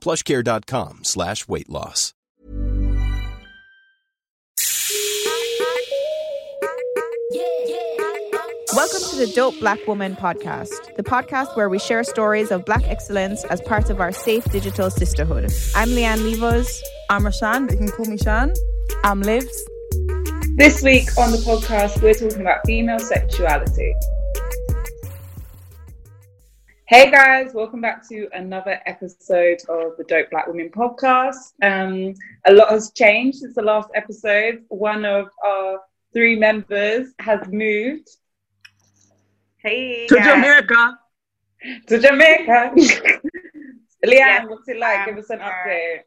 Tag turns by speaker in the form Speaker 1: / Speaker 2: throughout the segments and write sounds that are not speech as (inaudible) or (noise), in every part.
Speaker 1: plushcare.com slash weight loss.
Speaker 2: Welcome to the Dope Black Woman podcast, the podcast where we share stories of black excellence as part of our safe digital sisterhood. I'm Leanne Levers.
Speaker 3: I'm Rashan, but you can call me Shan.
Speaker 2: I'm Livs.
Speaker 4: This week on the podcast, we're talking about female sexuality. Hey guys, welcome back to another episode of the Dope Black Women podcast. Um, a lot has changed since the last episode. One of our three members has moved
Speaker 5: Hey,
Speaker 3: To
Speaker 5: guys.
Speaker 3: Jamaica.
Speaker 4: to Jamaica. (laughs) Leanne,
Speaker 5: Yes,
Speaker 4: what's it like?
Speaker 5: um,
Speaker 4: Give us an
Speaker 5: uh,
Speaker 4: update.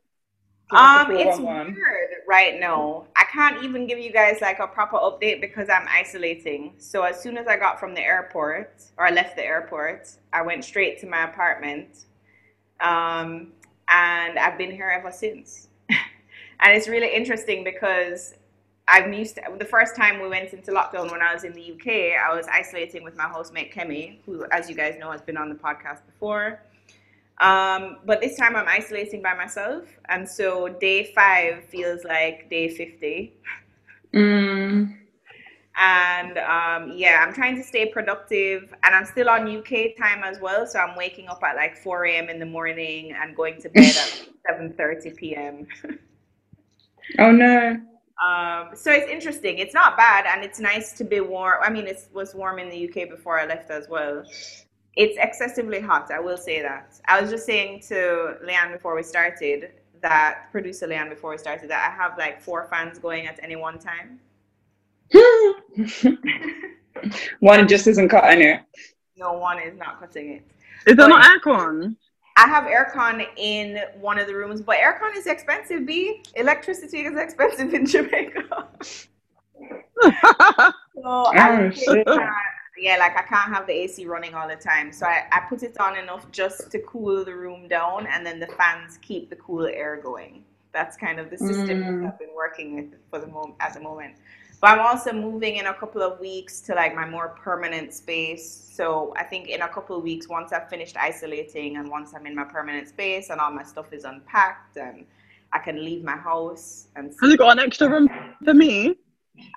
Speaker 5: Um, it's
Speaker 4: 411.
Speaker 5: weird right now. I can't even give you guys like a proper update because I'm isolating. So as soon as I got from the airport or I left the airport, I went straight to my apartment. Um, and I've been here ever since. (laughs) and it's really interesting because I'm used to the first time we went into lockdown when I was in the UK, I was isolating with my housemate Kemi, who, as you guys know, has been on the podcast before. Um, but this time I'm isolating by myself, and so day five feels like day 50.
Speaker 4: Mm,
Speaker 5: And um, yeah, I'm trying to stay productive, and I'm still on UK time as well. So I'm waking up at like 4 a.m. in the morning and going to bed at 7:30 (laughs) p.m.
Speaker 4: oh no.
Speaker 5: Um, so it's interesting. It's not bad, and it's nice to be warm. I mean, it was warm in the UK before I left as well. It's excessively hot. I will say that. I was just saying to Leanne before we started that producer Leanne before we started that I have like four fans going at any one time. (laughs)
Speaker 4: One just isn't cutting it.
Speaker 5: No one is not cutting it.
Speaker 3: Is there
Speaker 5: But-
Speaker 3: not aircon?
Speaker 5: I have aircon in one of the rooms, but aircon is expensive. B electricity is expensive in Jamaica. (laughs) So I
Speaker 4: Oh, shit.
Speaker 5: Yeah, like I can't have the AC running all the time. So I, I put it on enough just to cool the room down, and then the fans keep the cool air going. That's kind of the system
Speaker 4: Mm.
Speaker 5: I've been working with for the moment at the moment. But I'm also moving in a couple of weeks to like my more permanent space. So I think in a couple of weeks, once I've finished isolating and once I'm in my permanent space and all my stuff is unpacked and I can leave my house and
Speaker 3: Has it got an extra room for me?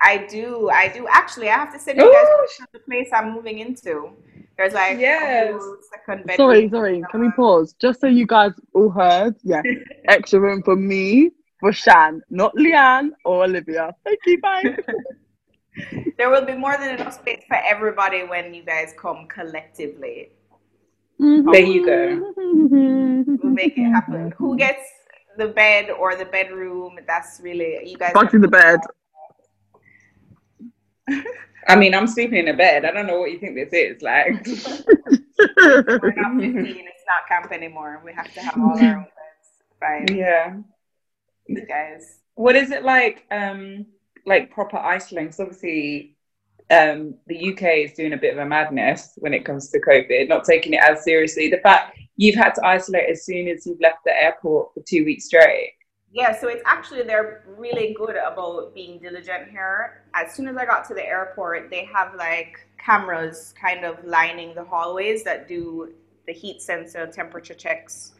Speaker 5: I do. I do. Actually, I have to send you guys
Speaker 4: Ooh.
Speaker 5: pictures of the place I'm moving into. There's like
Speaker 4: Yes.
Speaker 5: a second bedroom.
Speaker 3: Sorry, sorry. Can we pause? Just so you guys all heard. Yeah. (laughs) extra room for me, for Shan, not Leanne or Olivia. Thank you, bye. (laughs)
Speaker 5: There will be more than enough space for everybody when you guys come collectively. Mm-hmm.
Speaker 4: There you go. (laughs)
Speaker 5: We'll make it happen. Who gets the bed or the bedroom? That's really you guys.
Speaker 3: Back to the bed.
Speaker 4: I mean, I'm sleeping in a bed. I don't know what you think this is. Like, (laughs)
Speaker 5: We're not 15. It's not camp anymore. We have to have all our own beds. Fine,
Speaker 4: yeah.
Speaker 5: you guys.
Speaker 4: What is it like? Um, like proper isolating? 'Cause obviously, um, the UK is doing a bit of a madness when it comes to COVID, not taking it as seriously. The fact you've had to isolate as soon as you've left the airport for two weeks straight.
Speaker 5: Yeah, so it's actually they're really good about being diligent here. As soon as I got to the airport, they have like cameras kind of lining the hallways that do the heat sensor temperature checks.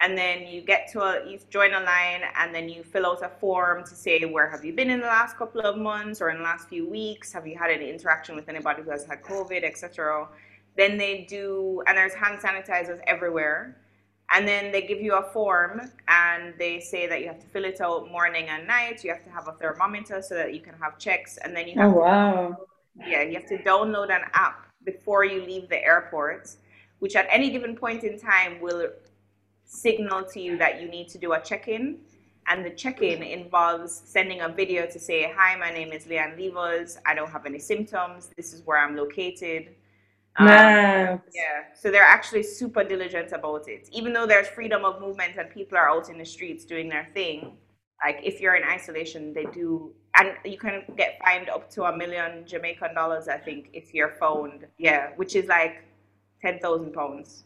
Speaker 5: And then you get to a you join a line and then you fill out a form to say where have you been in the last couple of months or in the last few weeks? Have you had any interaction with anybody who has had COVID, etc. Then they do and there's hand sanitizers everywhere And then they give you a form and they say that you have to fill it out morning and night. You have to have a thermometer so that you can have checks. And then you
Speaker 4: Oh
Speaker 5: have to
Speaker 4: wow.
Speaker 5: yeah, you have to download an app before you leave the airport, which at any given point in time will signal to you that you need to do a check-in. And the check-in mm. involves sending a video to say, "Hi, my name is Leanne Levers. I don't have any symptoms. This is where I'm located." Um,
Speaker 4: Nah.
Speaker 5: yeah, so they're actually super diligent about it. Even though there's freedom of movement and people are out in the streets doing their thing, like if you're in isolation, they do, and you can get fined up to a million Jamaican dollars, I think, if you're found. Yeah, which is like ten thousand pounds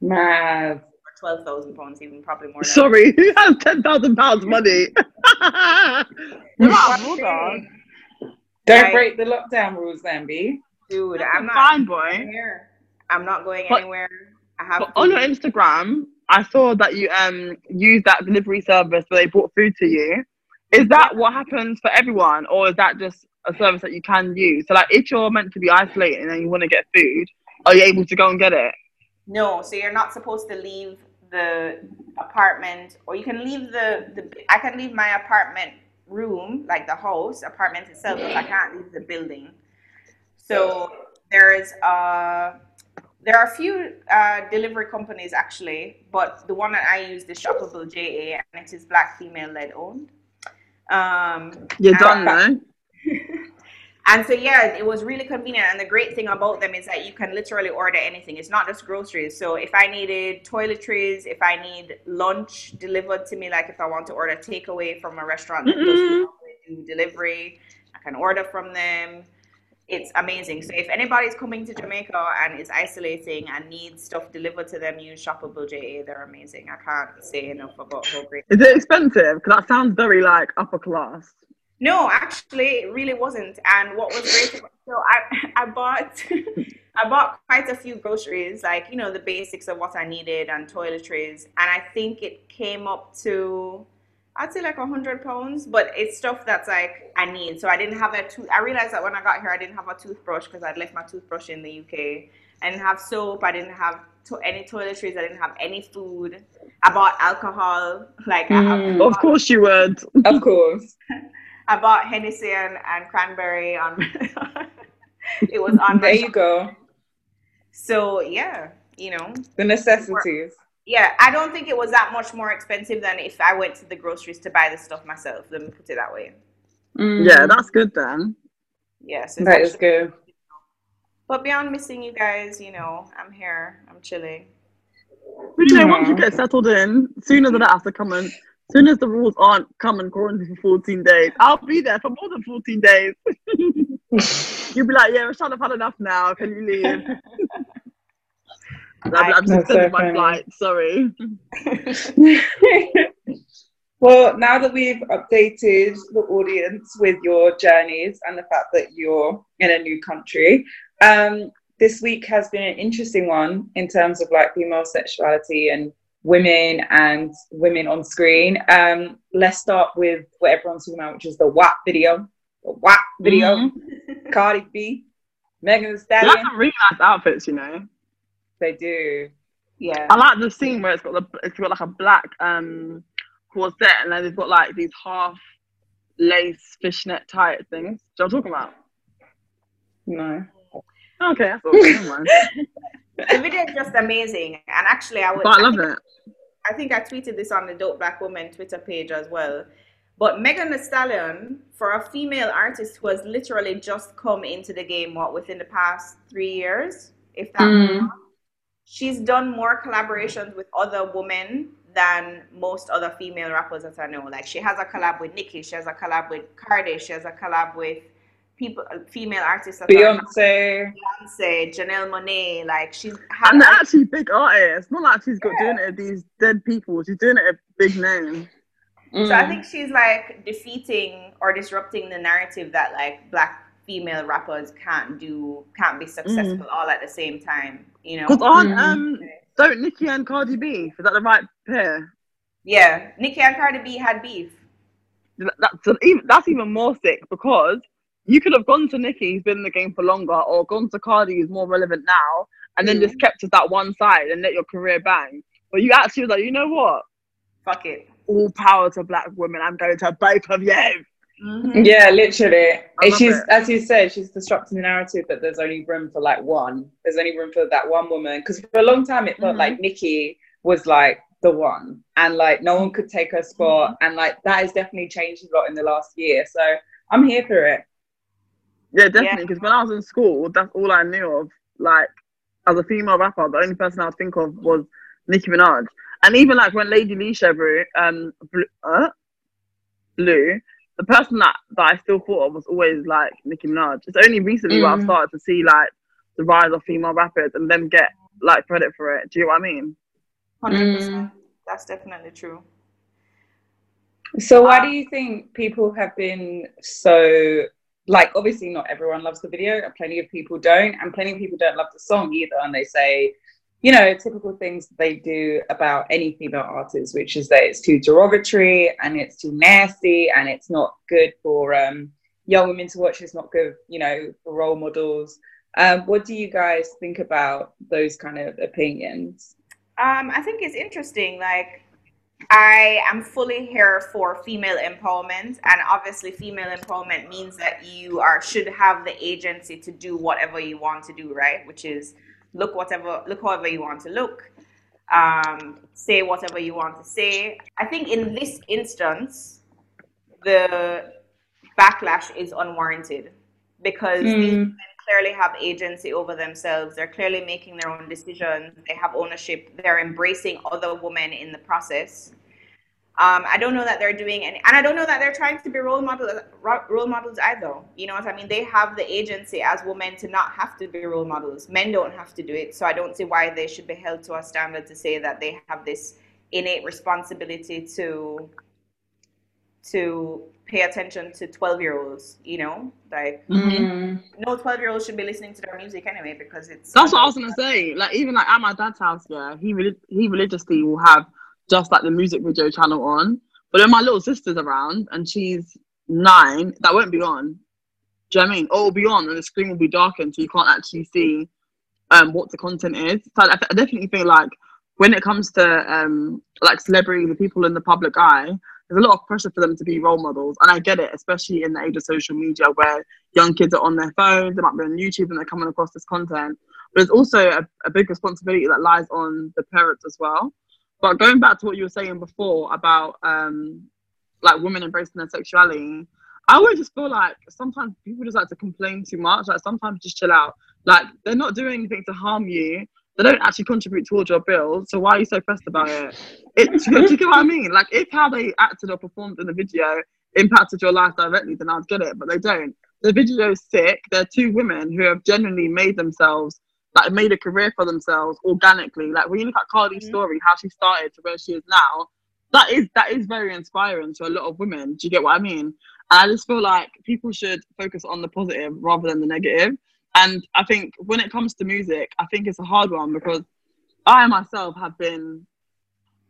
Speaker 4: Mad.
Speaker 5: or twelve thousand pounds, even probably more. Than
Speaker 3: Sorry, (laughs) who has ten thousand pounds money? You're not a bulldog.
Speaker 4: Don't
Speaker 5: Right.
Speaker 4: break the lockdown rules then, B.
Speaker 5: dude,
Speaker 3: That's
Speaker 5: I'm not
Speaker 3: fine, boy.
Speaker 5: I'm not going
Speaker 3: But-
Speaker 5: anywhere. I have
Speaker 3: But on your. Instagram, I saw that you um use that delivery service where they brought food to you. Is that what happens for everyone, or is that just a service that you can use? So, like, if you're meant to be isolating and you want to get food, are you able to go and get it?
Speaker 5: No, so you're not supposed to leave the apartment, or you can leave the, the I can leave my apartment room, like the house, apartment itself, but I can't leave the building. So there is uh there are a few uh, delivery companies actually, but the one that I use is Shoppable JA, and it is black female led owned. Um,
Speaker 3: You're
Speaker 5: and-
Speaker 3: done, though. (laughs)
Speaker 5: and so yeah, it was really convenient. And the great thing about them is that you can literally order anything. It's not just groceries. So if I needed toiletries, if I need lunch delivered to me, like if I want to order takeaway from a restaurant do delivery, I can order from them. It's amazing. So if anybody's coming to Jamaica and is isolating and needs stuff delivered to them, use Shoppable JA. They're amazing. I can't say enough about how great.
Speaker 3: Is it expensive? Because that sounds very like upper class.
Speaker 5: No, actually, it really wasn't. And what was great, so I, (laughs) I bought, (laughs) I bought quite a few groceries, like you know the basics of what I needed and toiletries, and I think it came up to, I'd say like a hundred pounds. But it's stuff that's like I need. So I didn't have a tooth. I realized that when I got here, I didn't have a toothbrush because I'd left my toothbrush in the UK. I didn't have soap. I didn't have to- any toiletries. I didn't have any food. I bought alcohol. Like I, have,
Speaker 4: Mm.
Speaker 3: Of course you would. (laughs)
Speaker 4: Of course. (laughs)
Speaker 5: I bought Hennessy and, and cranberry on. (laughs) it was on
Speaker 4: There
Speaker 5: my.
Speaker 4: you go.
Speaker 5: So yeah, you know,
Speaker 4: The necessities.
Speaker 5: Yeah. I don't think it was that much more expensive than if I went to the groceries to buy the stuff myself. Let me put it that way.
Speaker 4: Mm.
Speaker 3: Yeah, that's good then.
Speaker 5: Yeah, so
Speaker 4: That is good.
Speaker 5: But beyond missing you guys, you know, I'm here. I'm chilling.
Speaker 3: But you know, once you get settled in, sooner than that have to come and soon as the rules aren't come and quarantine for 14 days, I'll be there for more than 14 days. (laughs) You'll be like, yeah, Rashawn, I've had enough now. Can you leave? (laughs) Like, I'm just
Speaker 4: That's so
Speaker 3: my
Speaker 4: funny.
Speaker 3: flight. Sorry. (laughs)
Speaker 4: well, now that we've updated the audience with your journeys and the fact that you're in a new country, um, this week has been an interesting one in terms of like female sexuality and women and women on screen. Um, let's start with what everyone's talking about, which is the WAP video. The WAP video. Cardi B, Megan Thee Stallion.
Speaker 3: some really nice outfits, you know.
Speaker 4: They do.
Speaker 5: Yeah.
Speaker 3: I like the scene where it's got the it's got like a black um corset and then they've got like these half lace fishnet tight things. Do you know what I'm talking about?
Speaker 4: No.
Speaker 3: Okay, that's (laughs) all.
Speaker 5: The video is just amazing. And actually, I would.
Speaker 3: But I love
Speaker 5: think-
Speaker 3: it.
Speaker 5: I think I tweeted this on the Dope Black Woman Twitter page as well. But Megan Thee Stallion, for a female artist who has literally just come into the game, what within the past three years, if that,
Speaker 4: Mm.
Speaker 5: She's done more collaborations with other women than most other female rappers that I know. Like she has a collab with Nicki, she has a collab with Cardi, she has a collab with people, female artists that are
Speaker 4: Beyonce.
Speaker 5: Beyonce, Janelle Monáe. Like she's had
Speaker 3: And they're actually big artists. Not like she's got doing it with these dead people. She's doing it with big names. Mm.
Speaker 5: So I think she's like defeating or disrupting the narrative that like black female rappers can't do, can't be mm. successful all at the same time. You know?
Speaker 3: Because aren't
Speaker 4: Mhm.
Speaker 3: um don't Nicki and Cardi B is that the right pair?
Speaker 5: Yeah, Nicki and Cardi B had beef.
Speaker 3: That's even that's even more sick because you could have gone to Nicki, who's been in the game for longer, or gone to Cardi, who's more relevant now, and then
Speaker 4: Mm.
Speaker 3: just kept to that one side and let your career bang. But you actually was like, you know what?
Speaker 5: Fuck it.
Speaker 3: All power to black women. I'm going to both of you.
Speaker 5: Mhm.
Speaker 4: Yeah, literally.
Speaker 3: I
Speaker 4: And
Speaker 3: love
Speaker 4: she's,
Speaker 3: it.
Speaker 4: as you said, she's disrupting the narrative that there's only room for like one. There's only room for that one woman. Because for a long time, it felt
Speaker 5: Mhm.
Speaker 4: like Nicki was like the one, and like no one could take her spot. And like that has definitely changed a lot in the last year. So I'm here for it.
Speaker 3: Yeah, definitely. Because when I was in school, that's all I knew of. Like, as a female rapper, the only person I would think of was Nicki Minaj. And even like when Lady Lee Chevrolet, um, Blue, uh, Blue, the person that, that I still thought of was always like Nicki Minaj. It's only recently where I've
Speaker 4: Mm.
Speaker 3: started to see like the rise of female rappers and them get like credit for it. Do you know what I mean?
Speaker 5: 100%. That's definitely true.
Speaker 4: So why
Speaker 5: Uh,
Speaker 4: do you think people have been so like obviously not everyone loves the video and plenty of people don't and plenty of people don't love the song either and they say you know typical things they do about any female artist which is that it's too derogatory and it's too nasty and it's not good for um young women to watch it's not good you know for role models um what do you guys think about those kind of opinions
Speaker 5: Um, I think it's interesting. Like, I am fully here for female empowerment, and obviously, female empowerment means that you are should have the agency to do whatever you want to do, right? Which is look whatever, look however you want to look, um, say whatever you want to say. I think in this instance, the backlash is unwarranted because these
Speaker 4: Mm.
Speaker 5: women clearly have agency over themselves. They're clearly making their own decisions. They have ownership. They're embracing other women in the process. Um, I don't know that they're doing any, and I don't know that they're trying to be role models, role models either. You know what I mean? They have the agency as women to not have to be role models. Men don't have to do it, so I don't see why they should be held to a standard to say that they have this innate responsibility to to pay attention to 12 year olds you know like
Speaker 4: Mm.
Speaker 5: no 12 year olds should be listening to their music anyway because it's
Speaker 3: That's what I was gonna say. Like even like at my dad's house, yeah, he he religiously will have just like the music video channel on. But then my little sister's around and she's nine, that won't be on. Do you know I mean? Or it'll be on and the screen will be darkened so you can't actually see um what the content is. So I, I definitely feel like when it comes to um like celebrities, the people in the public eye, there's a lot of pressure for them to be role models. And I get it, especially in the age of social media where young kids are on their phones, they might be on YouTube and they're coming across this content. But there's also a, a big responsibility that lies on the parents as well. But going back to what you were saying before about um, like women embracing their sexuality, I always just feel like sometimes people just like to complain too much. Like sometimes just chill out. Like they're not doing anything to harm you. They don't actually contribute towards your bills. So why are you so pressed about it? it do, (laughs) you, do you get what I mean? Like if how they acted or performed in the video impacted your life directly, then I'd get it. But they don't. The video is sick. They're two women who have genuinely made themselves like made a career for themselves organically. Like when you look at Cardi's
Speaker 5: Mhm.
Speaker 3: story, how she started to where she is now, that is that is very inspiring to a lot of women. Do you get what I mean? And I just feel like people should focus on the positive rather than the negative. And I think when it comes to music, I think it's a hard one because I myself have been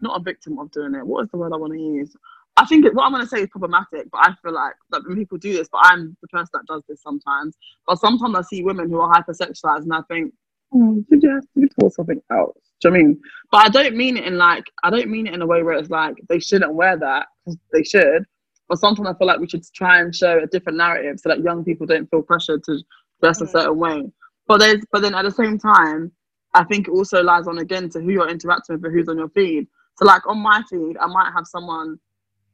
Speaker 3: not a victim of doing it. What is the word I want to use? I think it, what I'm going to say is problematic, but I feel like that when people do this, but I'm the person that does this sometimes. But sometimes I see women who are hypersexualized and I think, oh, you to do something else? Do you know what I mean? But I don't mean it in like, I don't mean it in a way where it's like they shouldn't wear that 'cause they should. But sometimes I feel like we should try and show a different narrative so that young people don't feel pressured to dress a
Speaker 5: Mm.
Speaker 3: certain way. But there's, but then at the same time, I think it also lies on again to who you're interacting with and who's on your feed. So like on my feed, I might have someone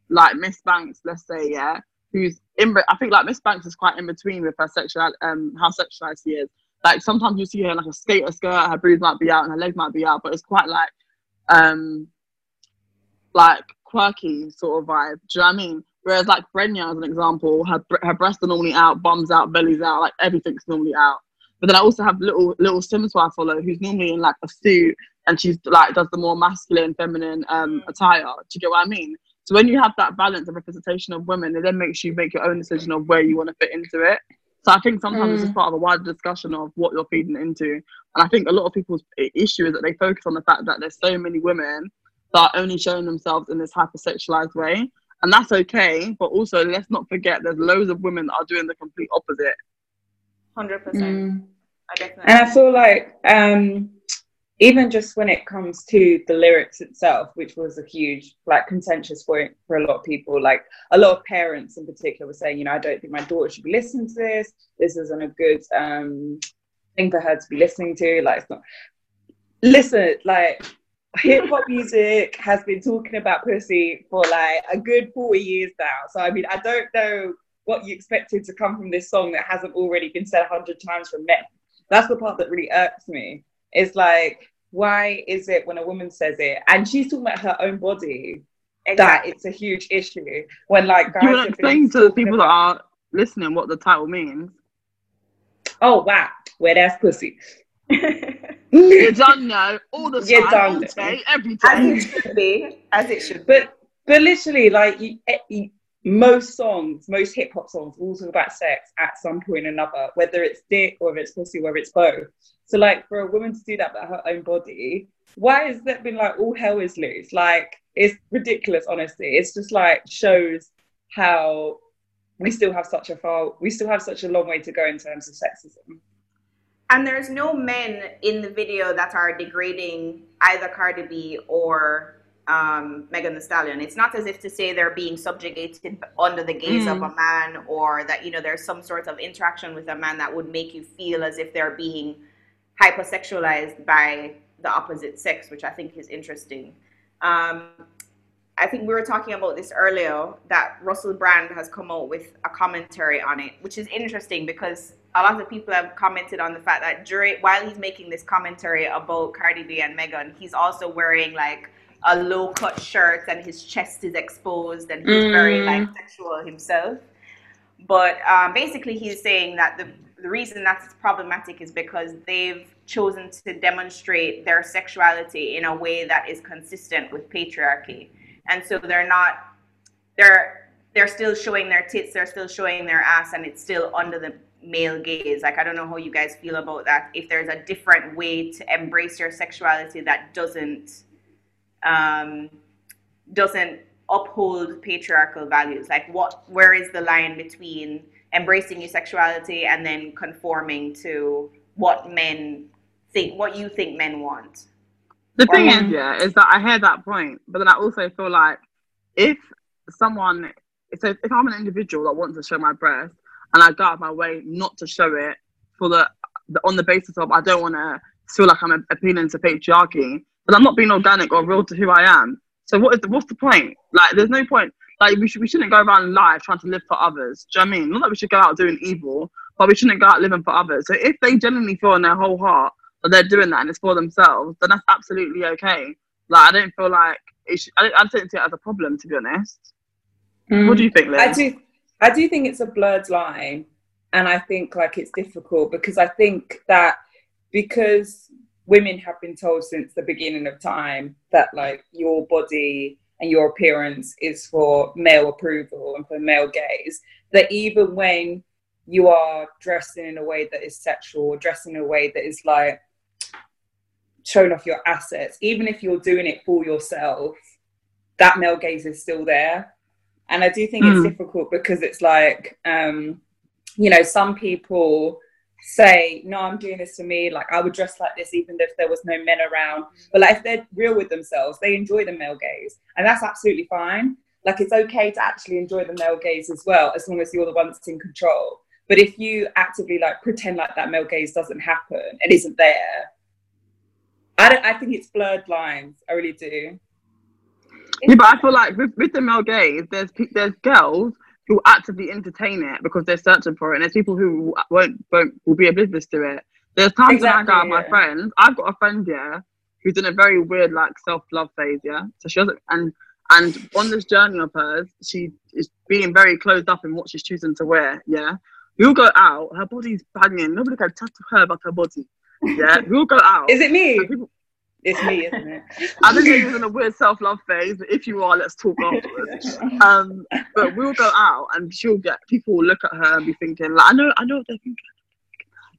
Speaker 3: like Miss Banks, let's say, yeah, who's in. I think like Miss Banks is quite in between with her sexual, um, how sexualized she is. Like sometimes you see her in like a skater skirt, her boobs might be out and her leg might be out, but it's quite like, um, like quirky sort of vibe. Do you know what I mean? Whereas like Brenya, as an example, her her breasts are normally out, bums out, belly's out, like everything's normally out. But then I also have little little Simz who I follow who's normally in like a suit and she's like does the more masculine, feminine um attire. Do you get what I mean? So when you have that balance of representation of women, it then makes you make your own decision of where you want to fit into it. So I think sometimes it's just part of a wider discussion of what you're feeding into. And I think a lot of people's issue is that they focus on the fact that there's so many women that are only showing themselves in this hypersexualized way. And that's okay, but also let's not forget there's loads of women that are doing the complete opposite.
Speaker 5: Hundred percent.
Speaker 4: Mm.
Speaker 5: I definitely.
Speaker 4: And I feel like um, even just when it comes to the lyrics itself, which was a huge like contentious point for a lot of people, like a lot of parents in particular were saying, you know, I don't think my daughter should be listening to this. This isn't a good um, thing for her to be listening to. Like, it's not. Listen, like hip hop music has been talking about pussy for like a good 40 years now. So I mean, I don't know what you expected to come from this song that hasn't already been said a hundred times from men. That's the part that really irks me. It's like, why is it when a woman says it and she's talking about her own body exactly. that it's a huge issue when like
Speaker 3: guys you want to explain to the people about... that are listening what the title means?
Speaker 4: Oh wow, where that's pussy.
Speaker 3: you don't know all the time, you all day, every
Speaker 5: day. As it should be, as it should.
Speaker 4: Be. But but literally, like you, eh, you, most songs, most hip hop songs, all talk about sex at some point or another, whether it's dick or it's pussy, whether it's both. So, like, for a woman to do that about her own body, why has that been like all hell is loose? Like, it's ridiculous, honestly. It's just like shows how we still have such a far, we still have such a long way to go in terms of sexism.
Speaker 5: And there's no men in the video that are degrading either Cardi B or um, Megan Thee Stallion. It's not as if to say they're being subjugated under the gaze mm. of a man or that, you know, there's some sort of interaction with a man that would make you feel as if they're being hypersexualized by the opposite sex, which I think is interesting. Um, I think we were talking about this earlier that Russell Brand has come out with a commentary on it, which is interesting because a lot of people have commented on the fact that during while he's making this commentary about Cardi B and Megan, he's also wearing like a low cut shirt and his chest is exposed and he's mm. very like sexual himself. But um, basically, he's saying that the the reason that's problematic is because they've chosen to demonstrate their sexuality in a way that is consistent with patriarchy, and so they're not they're they're still showing their tits, they're still showing their ass, and it's still under the male gaze. Like I don't know how you guys feel about that. If there's a different way to embrace your sexuality that doesn't um, doesn't uphold patriarchal values. Like what where is the line between embracing your sexuality and then conforming to what men think what you think men want?
Speaker 3: The thing is yeah is that i hear that point but then i also feel like if someone so if i'm an individual that wants to show my breast and i go out of my way not to show it for the, the on the basis of i don't want to feel like i'm appealing to patriarchy but I'm not being organic or real to who I am. So what is the, what's the point? Like, there's no point. Like, we, should, we shouldn't go around life trying to live for others. Do you know what I mean? Not that we should go out doing evil, but we shouldn't go out living for others. So if they genuinely feel in their whole heart that they're doing that and it's for themselves, then that's absolutely okay. Like, I don't feel like it should, I, I don't see it as a problem, to be honest. Mm. What do you think, Liz?
Speaker 4: I do, I do think it's a blurred line. And I think like it's difficult because I think that because women have been told since the beginning of time that like your body and your appearance is for male approval and for male gaze that even when you are dressing in a way that is sexual or dressing in a way that is like showing off your assets even if you're doing it for yourself that male gaze is still there and i do think mm. it's hmm. difficult because it's like um you know some people say, no, I'm doing this for me. Like I would dress like this even if there was no men around. But like if they're real with themselves, they enjoy the male gaze. And that's absolutely fine. Like it's okay to actually enjoy the male gaze as well, as long as you're the one that's in control. But if you actively like pretend like that male gaze doesn't happen and isn't there, I don't I think it's blurred lines. I really do.
Speaker 3: Yeah, but I feel like with, with the male gaze, there's there's girls who actively entertain it because they're searching for it, and there's people who won't won't will be oblivious to it. There's times exactly, when I go out with my friends. I've got a friend yeah who's in a very weird like self love phase. Yeah, so she doesn't and and on this journey of hers, she is being very closed up in what she's choosing to wear. Yeah, we'll go out. Her body's banging. Nobody can talk to her about her body. Yeah, (laughs) we'll go out.
Speaker 4: Is it me? It's me, isn't it? (laughs)
Speaker 3: I think you're in a weird self love phase. If you are, let's talk afterwards. Um, but we'll go out and she'll get people will look at her and be thinking, like, I know, I know what they're thinking.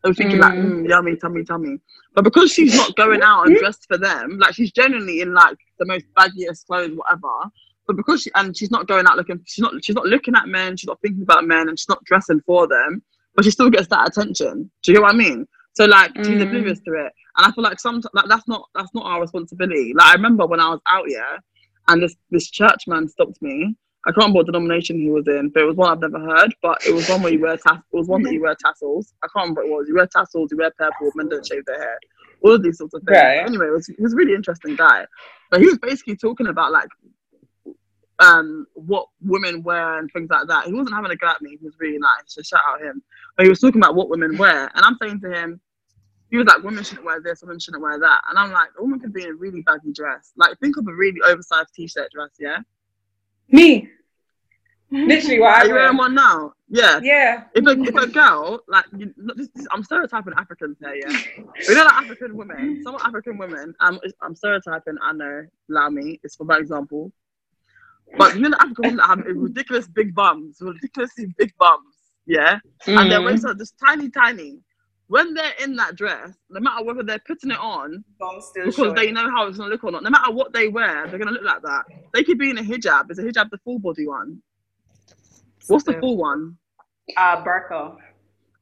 Speaker 3: They're thinking mm. like, mm, yummy, tummy, tummy. But because she's not going out and dressed for them, like she's generally in like the most baggiest clothes, whatever. But because she and she's not going out looking, she's not she's not looking at men, she's not thinking about men, and she's not dressing for them. But she still gets that attention. Do you know what I mean? So like she's
Speaker 4: Mm.
Speaker 3: oblivious to it, and I feel like some like that's not that's not our responsibility. Like I remember when I was out here, and this this church man stopped me. I can't remember what denomination he was in, but it was one I've never heard. But it was one where you wear tass- it was one that you wear tassels. I can't remember what it was. You wear tassels, you wear purple, men don't shave their hair. All of these sorts of things.
Speaker 4: Right.
Speaker 3: Anyway, it was, he was a really interesting guy. But he was basically talking about like um what women wear and things like that. He wasn't having a go at me. He was really nice. So shout out him. But he was talking about what women wear, and I'm saying to him, he was like, women shouldn't wear this, women shouldn't wear that. And I'm like, a woman could be in a really baggy dress. Like, think of a really oversized t-shirt dress, yeah?
Speaker 4: Me. Literally what
Speaker 3: Are
Speaker 4: I
Speaker 3: you wearing one now? Yeah.
Speaker 4: Yeah.
Speaker 3: If a, if a girl, like, you, this, this, I'm stereotyping Africans here, yeah? (laughs) We know like African women, some African women, um, I'm stereotyping, I know, allow me, it's for my example. But you know the African women that have ridiculous big bums, ridiculously big bums, yeah? And their
Speaker 4: Mm.
Speaker 3: waists are just tiny, tiny. When they're in that dress, no matter whether they're putting it on
Speaker 5: still
Speaker 3: because
Speaker 5: showing.
Speaker 3: they know how it's gonna look or not. No matter what they wear, they're gonna look like that. They could be in a hijab. Is a hijab the full body one? What's the full one?
Speaker 5: uh, burqa.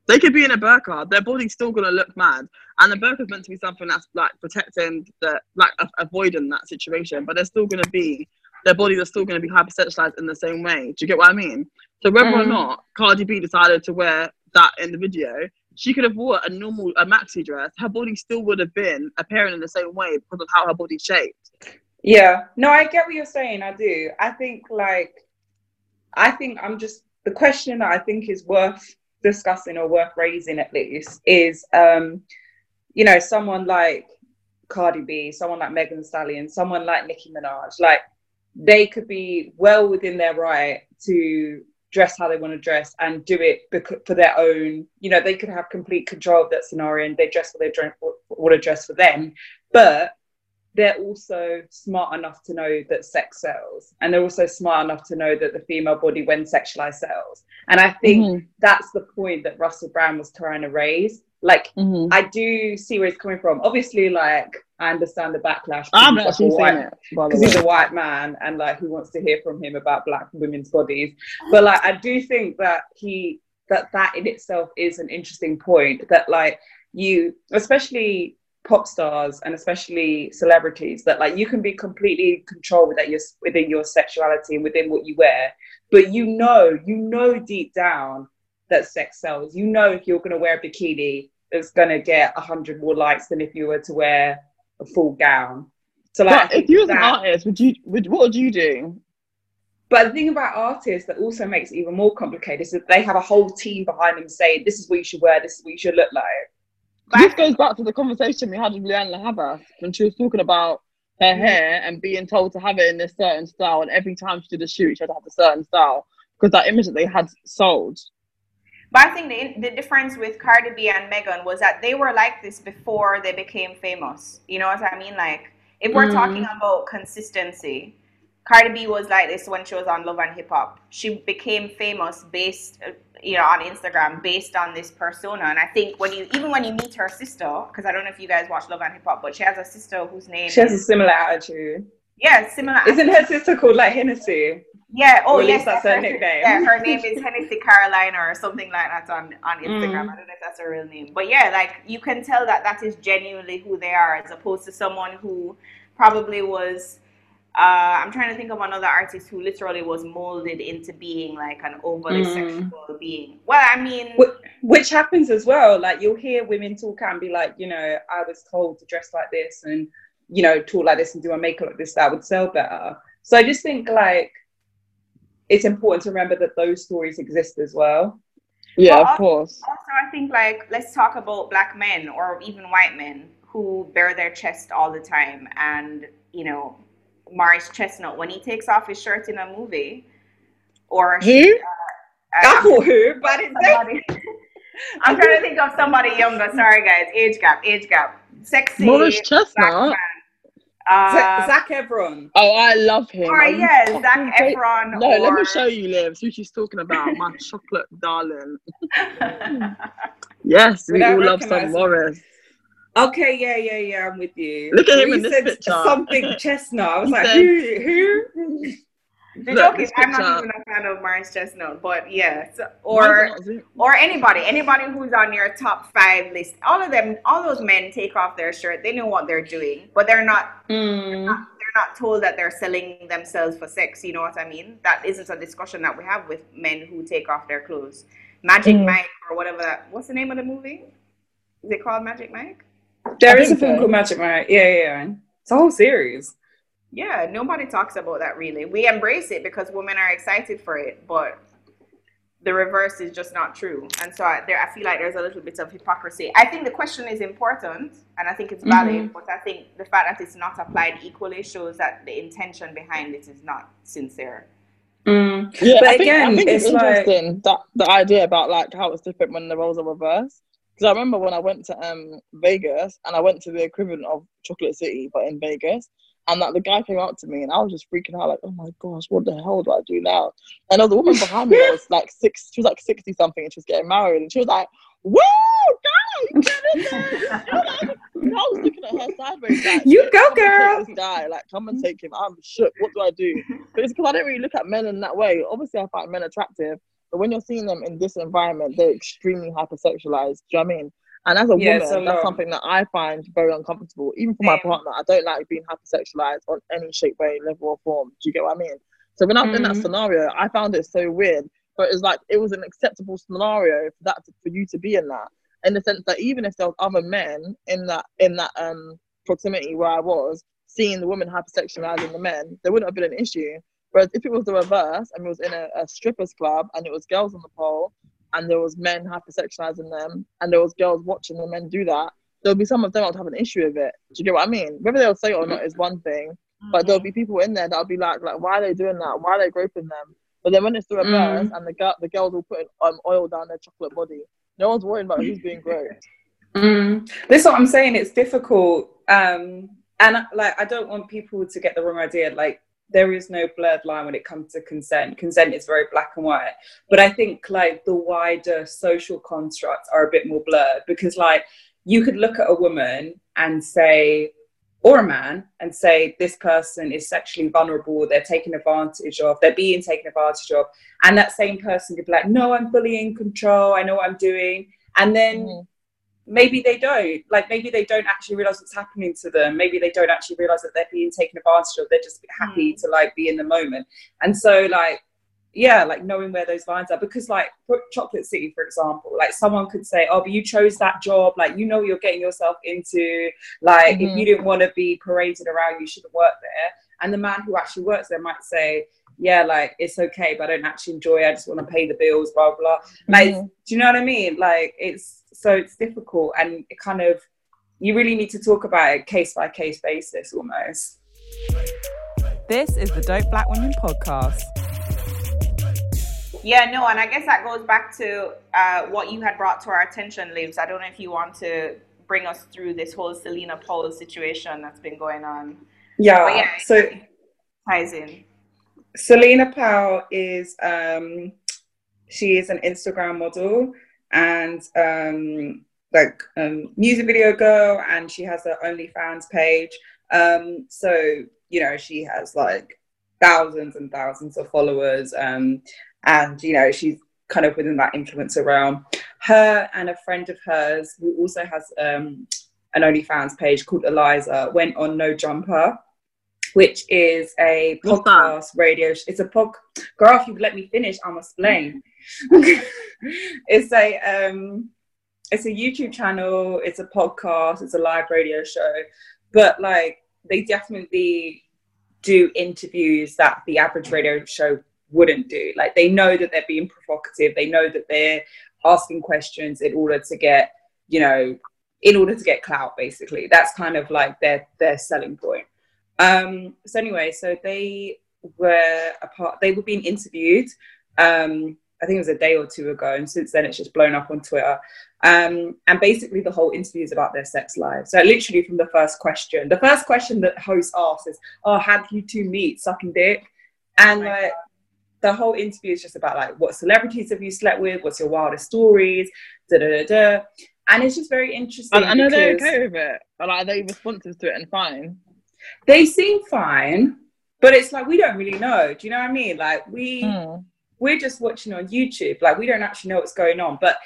Speaker 3: They could be in a burqa. Their body's still gonna look mad, and the burqa is meant to be something that's like protecting the like a- avoiding that situation. But they're still gonna be their bodies are still gonna be hypersexualized in the same way. Do you get what I mean? So whether or
Speaker 4: Mhm.
Speaker 3: not Cardi B decided to wear that in the video, she could have wore a normal a maxi dress. Her body still would have been appearing in the same way because of how her body's shaped.
Speaker 4: Yeah. No, I get what you're saying. I do. I think like I think I'm just the question that I think is worth discussing or worth raising at least is um, you know, someone like Cardi B, someone like Megan Stallion, someone like Nicki Minaj, like they could be well within their right to dress how they want to dress and do it for their own. You know, they could have complete control of that scenario and they dress what they want to dress for them. But they're also smart enough to know that sex sells, and they're also smart enough to know that the female body, when sexualized, sells. And I think
Speaker 3: Mhm.
Speaker 4: that's the point that Russell Brand was trying to raise. Like,
Speaker 3: Mm-hmm.
Speaker 4: I do see where he's coming from. Obviously, like I understand the backlash.
Speaker 3: I haven't
Speaker 4: because
Speaker 3: actually
Speaker 4: he's a white-
Speaker 3: it.
Speaker 4: Because he's a white man and like who wants to hear from him about black women's bodies but like i do think that he that that in itself is an interesting point that like you especially pop stars and especially celebrities that like you can be completely in controlled within your within your sexuality and within what you wear but you know you know deep down that sex sells you know if you're going to wear a bikini it's going to get 100 more likes than if you were to wear a full gown so like
Speaker 3: But if you was an artist, would you would what would you do?
Speaker 4: but the thing about artists that also makes it even more complicated is that they have a whole team behind them saying, "This is what you should wear. This is what you should look like."
Speaker 3: This goes back to the conversation we had with Leanne Havas when she was talking about her mm-hmm. hair and being told to have it in this certain style, and every time she did a shoot, she had to have a certain style because that image that they had sold.
Speaker 5: But I think the, the difference with Cardi B and Megan was that they were like this before they became famous. You know what I mean? Like, if we're
Speaker 4: Mm.
Speaker 5: talking about consistency, Cardi B was like this when she was on Love and Hip Hop. She became famous based, uh, you know, on Instagram based on this persona. And I think when you, even when you meet her sister, because I don't know if you guys watch Love and Hip Hop, but she has a sister whose name
Speaker 4: She has a similar attitude.
Speaker 5: Yeah, similar.
Speaker 4: Isn't her sister called like Hennessy?
Speaker 5: Yeah. Oh, yes.
Speaker 4: least that's her nickname.
Speaker 5: Yeah, her name is Hennessy Carolina or something like that on on Instagram.
Speaker 4: Mm.
Speaker 5: I don't know if that's her real name, but yeah, like you can tell that that is genuinely who they are, as opposed to someone who probably was. Uh, I'm trying to think of another artist who literally was molded into being like an overly
Speaker 4: Mm.
Speaker 5: sexual being. Well, I mean,
Speaker 4: Wh- Which happens as well. Like you'll hear women talk and be like, you know, I was told to dress like this and you know talk like this and do my makeup like this. That would sell better. So I just think like it's important to remember that those stories exist as well.
Speaker 3: Yeah,
Speaker 5: Well,
Speaker 3: of course.
Speaker 5: also I think like let's talk about black men or even white men who bare their chest all the time and you know Maurice Chestnut when he takes off his shirt in a movie or
Speaker 3: Who?
Speaker 5: I-
Speaker 4: I
Speaker 5: I'm,
Speaker 4: who, but it's (laughs)
Speaker 5: somebody, (laughs) I'm trying to think of somebody younger. Sorry guys, age gap, age gap. Sexy
Speaker 3: Morris
Speaker 5: black
Speaker 3: Chestnut.
Speaker 5: Man. Uh,
Speaker 4: Zac, Zac Efron.
Speaker 3: Oh, I love him.
Speaker 5: or
Speaker 3: Are you
Speaker 5: yeah,
Speaker 3: fucking
Speaker 5: Zac Efron.
Speaker 3: No,
Speaker 5: or,
Speaker 3: let me show you, Liv. Who she's talking about? My (laughs) chocolate darling. (laughs) Yes, we
Speaker 4: Without
Speaker 3: all love some
Speaker 4: recognising-
Speaker 3: Morris.
Speaker 4: Okay, yeah, yeah, yeah, I'm with you.
Speaker 3: Look at
Speaker 4: When
Speaker 3: him in this
Speaker 4: said
Speaker 3: picture.
Speaker 4: Something (laughs) chestnut. I was
Speaker 3: He
Speaker 4: like,
Speaker 3: said-
Speaker 4: who? Who?
Speaker 5: The
Speaker 3: Look,
Speaker 5: joke is, I'm not even a fan of Morris Chestnut, but yeah, so,
Speaker 3: Why is it
Speaker 5: or or anybody, anybody who's on your top five list. All of them, all those men take off their shirt. They know what they're doing, but they're not.
Speaker 4: Mm.
Speaker 5: They're not told that they're selling themselves for sex. You know what I mean? That isn't a discussion that we have with men who take off their clothes. Magic
Speaker 3: Mm.
Speaker 5: Mike or whatever. That, what's the name of the movie? Is it called Magic Mike?
Speaker 4: There
Speaker 3: I
Speaker 4: is a
Speaker 3: think
Speaker 4: film
Speaker 3: so.
Speaker 4: called Magic Mike. Yeah, yeah, yeah. It's a whole series.
Speaker 5: Yeah, nobody talks about that really. We embrace it because women are excited for it, but the reverse is just not true. And so I, there, I feel like there's a little bit of hypocrisy. I think the question is important, and I think it's valid, but I think the fact that it's not applied equally shows that the intention behind it is not sincere.
Speaker 4: Mm.
Speaker 3: Yeah,
Speaker 4: But
Speaker 3: I think,
Speaker 4: again,
Speaker 3: I think it's,
Speaker 4: it's like-
Speaker 3: interesting that the idea about like how it's different when the roles are reversed. Because I remember when I went to um Vegas and I went to the equivalent of Chocolate City, but in Vegas, and like the guy came up to me and I was just freaking out, like, oh my gosh, what the hell do I do now? And there was a woman behind me that was like six, she was like sixty something, and she was getting married, and she was like, "Woo, guy, get in there!" You know, like, and I was looking at her sideways, like,
Speaker 4: You go,
Speaker 3: "Come and take
Speaker 4: girl."
Speaker 3: This guy, like, come and take him. I'm shook. What do I do? But it's because I don't really look at men in that way. Obviously, I find men attractive, but when you're seeing them in this environment, they're extremely hypersexualized. Do you know what I mean? And as a
Speaker 4: Yeah,
Speaker 3: woman, that's something that I find very uncomfortable. Even for my partner, I don't like being hypersexualized on any shape, way, level, or form. Do you get what I mean? So when I was in that
Speaker 4: Mhm.
Speaker 3: scenario, I found it so weird. But it's like it was an acceptable scenario for that to, for you to be in that, in the sense that even if there was other men in that in that um proximity where I was, seeing the women hypersexualizing the men, there wouldn't have been an issue. Whereas if it was the reverse and it was in a, a strippers club and it was girls on the pole and there was men hypersexualizing them and there was girls watching the men do that, there'll be some of them that would have an issue with it. Do you get what I mean? Whether they'll say it or not is one thing, but there'll be people in there that'll be like, like, why are they doing that? Why are they groping them? But then when it's the reverse and the girl, the girls will put um, oil down their chocolate body, no one's worried about who's being groped.
Speaker 4: Mm. This is what I'm saying. It's difficult, um, and like I don't want people to get the wrong idea. Like there is no blurred line when it comes to consent. Consent is very black and white. But I think like the wider social constructs are a bit more blurred because like you could look at a woman and say or a man and say this person is sexually vulnerable they're taken advantage of they're being taken advantage of and that same person could be like no i'm fully in control i know what i'm doing and then
Speaker 3: Mhm.
Speaker 4: Maybe they don't. Like maybe they don't actually realize what's happening to them. Maybe they don't actually realize that they're being taken advantage of. They're just happy to like be in the moment. And so like yeah like knowing where those lines are. Because like chocolate city for example like someone could say oh but you chose that job. Like you know you're getting yourself into. Like if
Speaker 3: Mhm.
Speaker 4: you didn't want to be paraded around you shouldn't work there. And the man who actually works there might say yeah like it's okay but i don't actually enjoy it. I just want to pay the bills blah blah. Like
Speaker 3: Mhm.
Speaker 4: do you know what i mean? Like it's so it's difficult and it kind of you really need to talk about it case by case basis almost
Speaker 6: This is the Dope Black Women podcast.
Speaker 5: Yeah, no, and I guess that goes back to uh, what you had brought to our attention, Livs. I don't know if you want to bring us through this whole Celina Powell situation that's been going on.
Speaker 4: yeah,
Speaker 5: But yeah,
Speaker 4: so
Speaker 5: ties in.
Speaker 4: Celina Powell is um she is an Instagram model and um like um music video girl and she has her OnlyFans page. Um so you know she has like thousands and thousands of followers um and you know she's kind of within that influencer realm. Her and a friend of hers who also has um an OnlyFans page called Eliza went on No Jumper which is a podcast radio. sh- It's a pod. Girl, if you let me finish, I'm explain. (laughs) it's a um, it's a YouTube channel. It's a podcast. It's a live radio show. But like, they definitely do interviews that the average radio show wouldn't do. Like, they know that they're being provocative. They know that they're asking questions in order to get, you know, in order to get clout. Basically, that's kind of like their their selling point. Um, so anyway, so they were a part. They were being interviewed. Um, I think it was a day or two ago, and since then it's just blown up on Twitter. Um, and basically, the whole interview is about their sex lives. So literally, from the first question, the first question that host asks is, "Oh, do you two meet? Sucking dick?" And like the whole interview is just about like what celebrities have you slept with? What's your wildest stories? Da da da da. And it's just very interesting.
Speaker 3: And I know they're okay with it. Like, are they responsive to it and fine?
Speaker 4: they seem fine but it's like we don't really know. Do you know what I mean? Like we
Speaker 3: Mm.
Speaker 4: We're just watching on YouTube. Like we don't actually know what's going on, but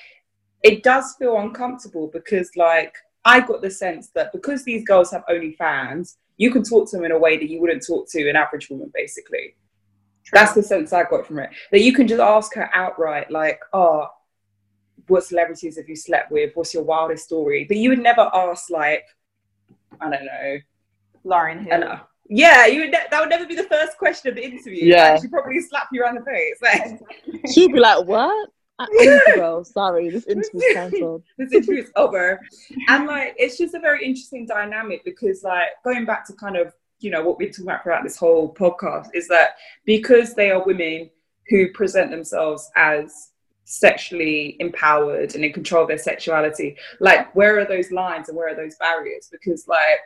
Speaker 4: it does feel uncomfortable because like I got the sense that because these girls have OnlyFans, you can talk to them in a way that you wouldn't talk to an average woman, basically. That's the sense I got from it. That you can just ask her outright, like, oh, what celebrities have you slept with? What's your wildest story? But you would never ask, like, I don't know.
Speaker 5: Lauryn Hill.
Speaker 4: Yeah, you would ne- that would never be the first question of the interview.
Speaker 3: Yeah.
Speaker 4: Like, she'd probably slap you around the face. Like, (laughs)
Speaker 3: She'd be like, "What? (laughs) I- Girl, sorry, this interview's cancelled." (laughs)
Speaker 4: this interview is over. And like it's just a very interesting dynamic because like going back to kind of, you know, what we're talking about throughout this whole podcast is that because they are women who present themselves as sexually empowered and in control of their sexuality, like where are those lines and where are those barriers? Because like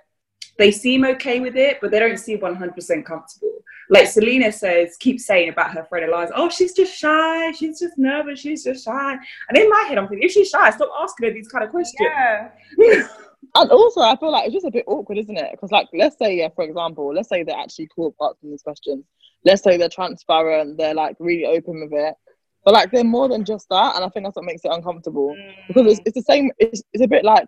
Speaker 4: they seem okay with it, but they don't seem 100% comfortable. Like Celina says, keeps saying about her friend Eliza, oh, she's just shy, she's just nervous, she's just shy. And in my head, I'm thinking, if she's shy, stop asking her these kind of questions.
Speaker 5: Yeah.
Speaker 3: And also, I feel like it's just a bit awkward, isn't it? Because, like, let's say, yeah, for example, let's say they're actually cool asking these questions. Let's say they're transparent, they're like really open with it. But like, they're more than just that, and I think that's what makes it uncomfortable. Mm. Because it's, it's the same. It's, it's a bit like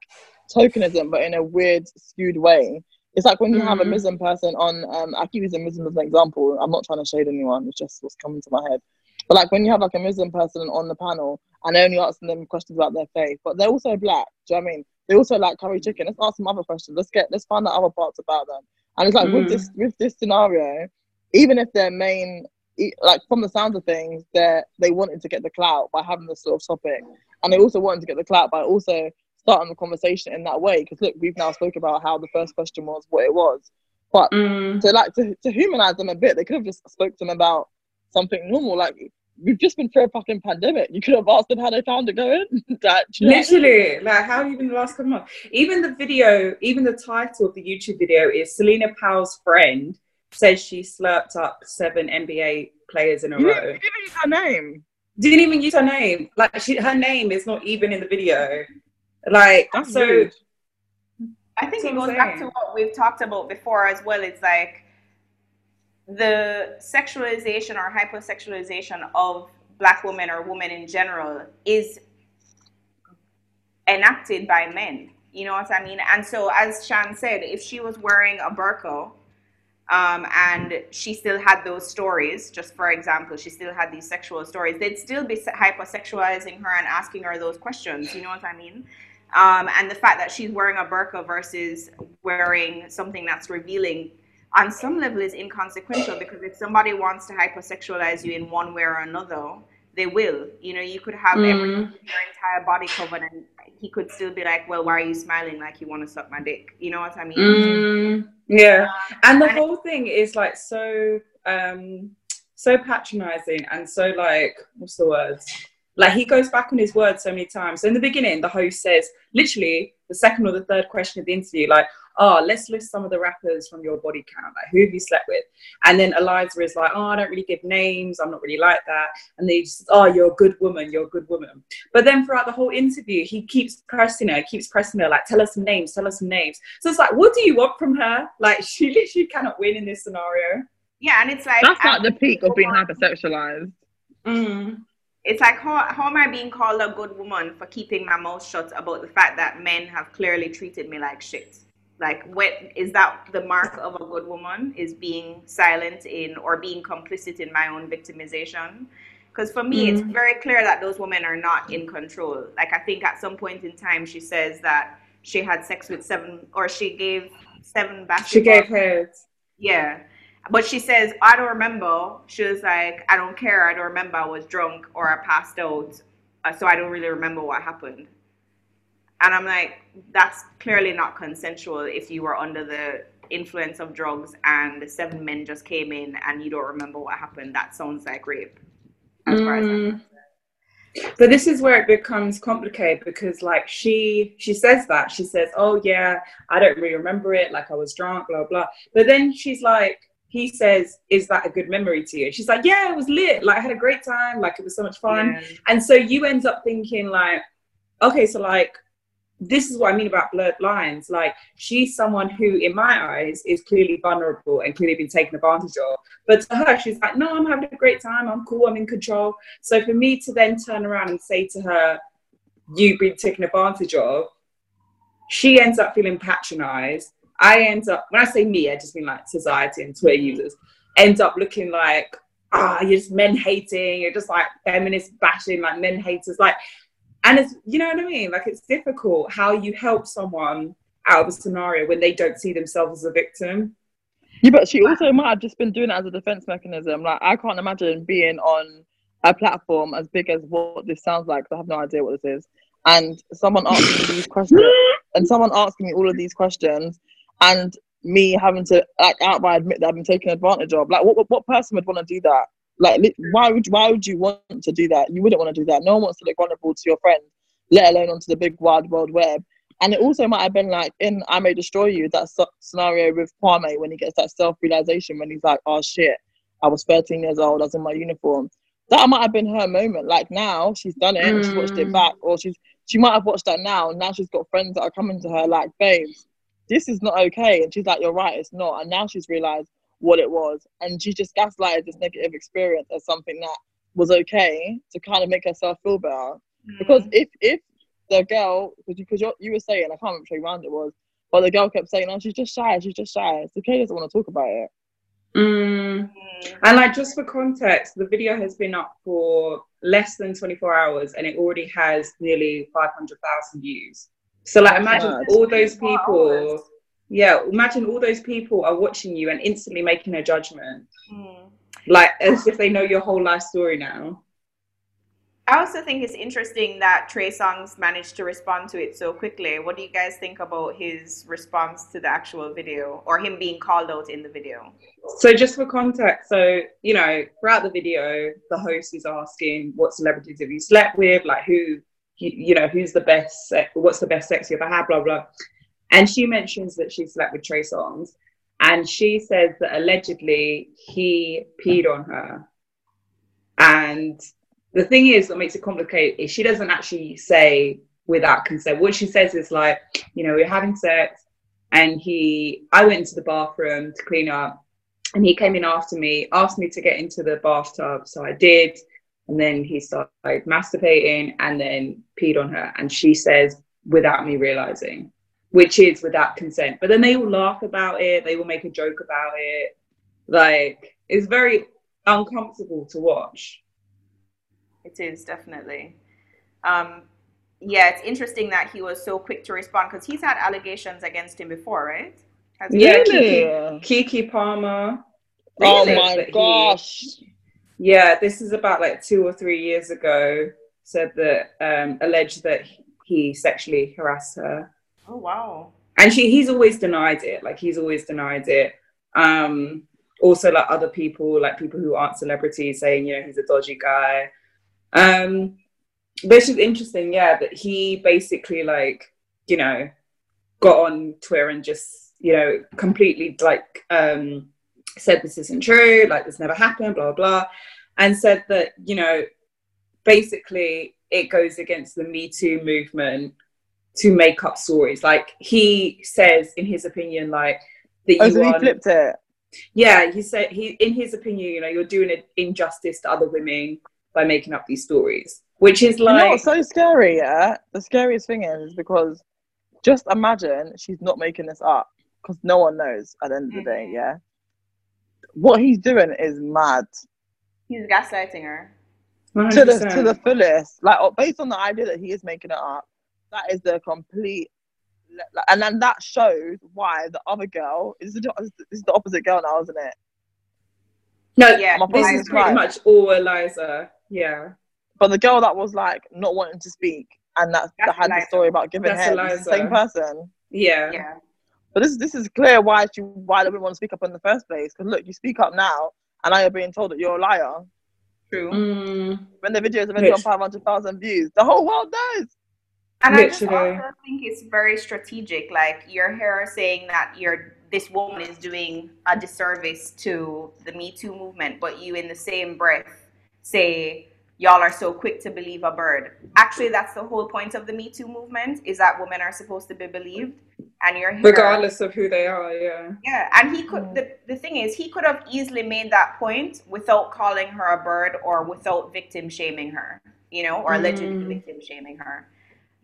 Speaker 3: tokenism, but in a weird, skewed way. It's like when you have a
Speaker 4: Mhm.
Speaker 3: Muslim person on. Um, I keep using Muslim as an example. I'm not trying to shade anyone. It's just what's coming to my head. But like when you have like a Muslim person on the panel and they're only asking them questions about their faith, but they're also black. Do you know what I mean? They also like curry chicken. Let's ask them other questions. Let's get let's find out other parts about them. And it's like with
Speaker 4: Mm.
Speaker 3: this with this scenario, even if their main like from the sounds of things, they they wanted to get the clout by having this sort of topic, and they also wanted to get the clout by also starting the conversation in that way. Because look, we've now spoke about how the first question was what it was, but
Speaker 4: Mm.
Speaker 3: to like to, to humanize them a bit, they could have just spoke to them about something normal. Like we've just been through a fucking pandemic. You could have asked them how they found it going. that, you know what I mean?
Speaker 4: Literally, like how even the last couple months, even the video, even the title of the YouTube video is Celina Powell's friend says she slurped up seven NBA players in a
Speaker 3: You
Speaker 4: row.
Speaker 3: didn't, you didn't use her name.
Speaker 4: Didn't even use her name. Like she, her name is not even in the video. Like
Speaker 3: That's
Speaker 4: so.
Speaker 3: rude.
Speaker 5: I think
Speaker 4: That's
Speaker 5: it goes
Speaker 4: I'm
Speaker 5: back to what we've talked about before as well. It's like the sexualization or hypersexualization of black women or women in general is enacted by men. You know what I mean? And so, as Shan said, if she was wearing a burqa um, and she still had those stories, just for example, she still had these sexual stories, they'd still be hypersexualizing her and asking her those questions. You know what I mean? Um, and the fact that she's wearing a burqa versus wearing something that's revealing on some level is inconsequential because if somebody wants to hypersexualize you in one way or another, they will. You know, you could have every,
Speaker 4: Mm.
Speaker 5: your entire body covered and he could still be like, well, why are you smiling like you want to suck my dick? You know what I mean?
Speaker 4: Mm, yeah, and the
Speaker 5: and-
Speaker 4: whole thing is like so, um, so patronizing and so like, what's the word? Like he goes back on his word so many times. So in the beginning, the host says, literally, the second or the third question of the interview, like, oh, let's list some of the rappers from your body count. Like, who have you slept with? And then Eliza is like, oh, I don't really give names. I'm not really like that. And they just, oh, you're a good woman. You're a good woman. But then throughout the whole interview, he keeps pressing her, keeps pressing her, like, tell us some names, tell us some names. So it's like, what do you want from her? Like, (laughs) she literally cannot win in this scenario.
Speaker 5: Yeah, and it's like
Speaker 3: That's like the peak of being hypersexualized.
Speaker 4: Mm.
Speaker 5: It's like how, how am I being called a good woman for keeping my mouth shut about the fact that men have clearly treated me like shit? Like, what is that the mark of a good woman? Is being silent in or being complicit in my own victimization? Because for me, it's mm. very clear that those women are not in control. Like, I think at some point in time, she says that she had sex with seven, or she gave seven basketball.
Speaker 4: She gave heads.
Speaker 5: Yeah. But she says, I don't remember. She was like, I don't care. I don't remember. I was drunk or I passed out. Uh, So I don't really remember what happened. And I'm like, that's clearly not consensual if you were under the influence of drugs and seven men just came in and you don't remember what happened. That sounds like rape. As far as I'm
Speaker 4: Mm. But this is where it becomes complicated because, like, she she says that she says, "Oh yeah, I don't really remember it. Like I was drunk, blah blah." But then she's like, he says, "Is that a good memory to you?" She's like, "Yeah, it was lit. Like I had a great time. Like it was so much fun."
Speaker 5: Yeah.
Speaker 4: And so you end up thinking like, okay, so like, this is what I mean about blurred lines. Like she's someone who, in my eyes, is clearly vulnerable and clearly been taken advantage of. But to her, she's like, no, I'm having a great time. I'm cool. I'm in control. So for me to then turn around and say to her, you've been taken advantage of, she ends up feeling patronized. I end up, when I say me, I just mean like society and Twitter users, end up looking like, ah, oh, you're just men hating, you're just like feminist bashing, like men haters. Like, and it's you know what I mean. Like it's difficult how you help someone out of a scenario when they don't see themselves as a victim.
Speaker 3: Yeah, but she also might have just been doing it as a defense mechanism. Like I can't imagine being on a platform as big as what this sounds like. I have no idea what this is. And someone asking me these questions, (laughs) and someone asking me all of these questions, and me having to like outright admit that I've been taken advantage of. Like, what what, person would want to do that? Like, why would why would you want to do that? You wouldn't want to do that. No one wants to look vulnerable to your friend, let alone onto the big wide world web. And it also might have been like in I May Destroy You, that scenario with Kwame when he gets that self realization when he's like, oh shit, I was 13 years old, I was in my uniform. That might have been her moment. Like now she's done it, mm. she's watched it back, or she's she might have watched that now. And now she's got friends that are coming to her like, babes, this is not okay. And she's like, you're right, it's not. And now she's realized, what it was. And she just gaslighted this negative experience as something that was okay to kind of make herself feel better. Mm. Because if if the girl, because you, you were saying, I can't remember which round it was, but the girl kept saying, "Oh, she's just shy. She's just shy." So Kay doesn't want to talk about it.
Speaker 4: Mm. And like, just for context, the video has been up for less than 24 hours, and it already has nearly 500,000 views. So, like, imagine all those people yeah imagine all those people are watching you and instantly making a judgment mm. like as if they know your whole life story now
Speaker 5: I also think it's interesting that Trey Songz managed to respond to it so quickly. What do you guys think about his response to the actual video or him being called out in the video?
Speaker 4: So, just for context, so you know, throughout the video, the host is asking what celebrities have you slept with, like who, you, you know, who's the best, what's the best sex you ever had, blah blah. And she mentions that she slept with Trey Songz. And she says that allegedly he peed on her. And the thing is, that makes it complicated is she doesn't actually say without consent. What she says is like, you know, we're having sex, and he, I went into the bathroom to clean up, and he came in after me, asked me to get into the bathtub, so I did, and then he started masturbating, and then peed on her, and she says without me realizing which is without consent. But then they all laugh about it, they will make a joke about it. Like it's very uncomfortable to watch.
Speaker 5: It is definitely. Um, yeah, it's interesting that he was so quick to respond because he's had allegations against him before, right?
Speaker 4: Has yeah, really? Keke, Keke Palmer.
Speaker 3: Oh my gosh.
Speaker 4: Yeah, this is about like two or three years ago. Said that um, alleged that he sexually harassed her.
Speaker 5: Oh wow.
Speaker 4: And she he's always denied it. Like he's always denied it. Um also like other people, like people who aren't celebrities saying, you know, he's a dodgy guy. Um but it's just interesting, yeah, that he basically like, you know, got on Twitter and just, you know, completely like um said this isn't true, like this never happened, blah blah blah. And said that, you know, basically it goes against the Me Too movement to make up stories. Like he says, in his opinion, like
Speaker 3: that oh, you so he flipped it.
Speaker 4: Yeah, he said he, in his opinion, you know, you're doing an injustice to other women by making up these stories, which is like
Speaker 3: you know so scary. Yeah, the scariest thing is because just imagine she's not making this up because no one knows at the end of the day. Mm-hmm. Yeah, what he's doing is mad.
Speaker 5: He's gaslighting her
Speaker 3: 100%. to the to the fullest. Like oh, based on the idea that he is making it up that is the complete and then that shows why the other girl is the, is the opposite girl now, isn't it?
Speaker 4: No, yeah, this is pretty much all Eliza. Yeah,
Speaker 3: but the girl that was like not wanting to speak and that, that had Eliza. the story about giving head, the same person.
Speaker 4: Yeah, yeah.
Speaker 5: But
Speaker 3: this this is clear why she why they wouldn't want to speak up in the first place. Because look, you speak up now, and now you're being told that you're a liar.
Speaker 5: True.
Speaker 4: Mm.
Speaker 3: When the videos have been on five hundred thousand views, the whole world knows.
Speaker 5: And Literally. I just also think it's very strategic. Like you're here saying that you're this woman is doing a disservice to the Me Too movement, but you in the same breath say y'all are so quick to believe a bird. Actually, that's the whole point of the Me Too movement is that women are supposed to be believed, and you're here.
Speaker 4: regardless of who they are. Yeah.
Speaker 5: Yeah, and he could. The, the thing is, he could have easily made that point without calling her a bird or without victim shaming her, you know, or allegedly
Speaker 4: Mm.
Speaker 5: victim shaming her.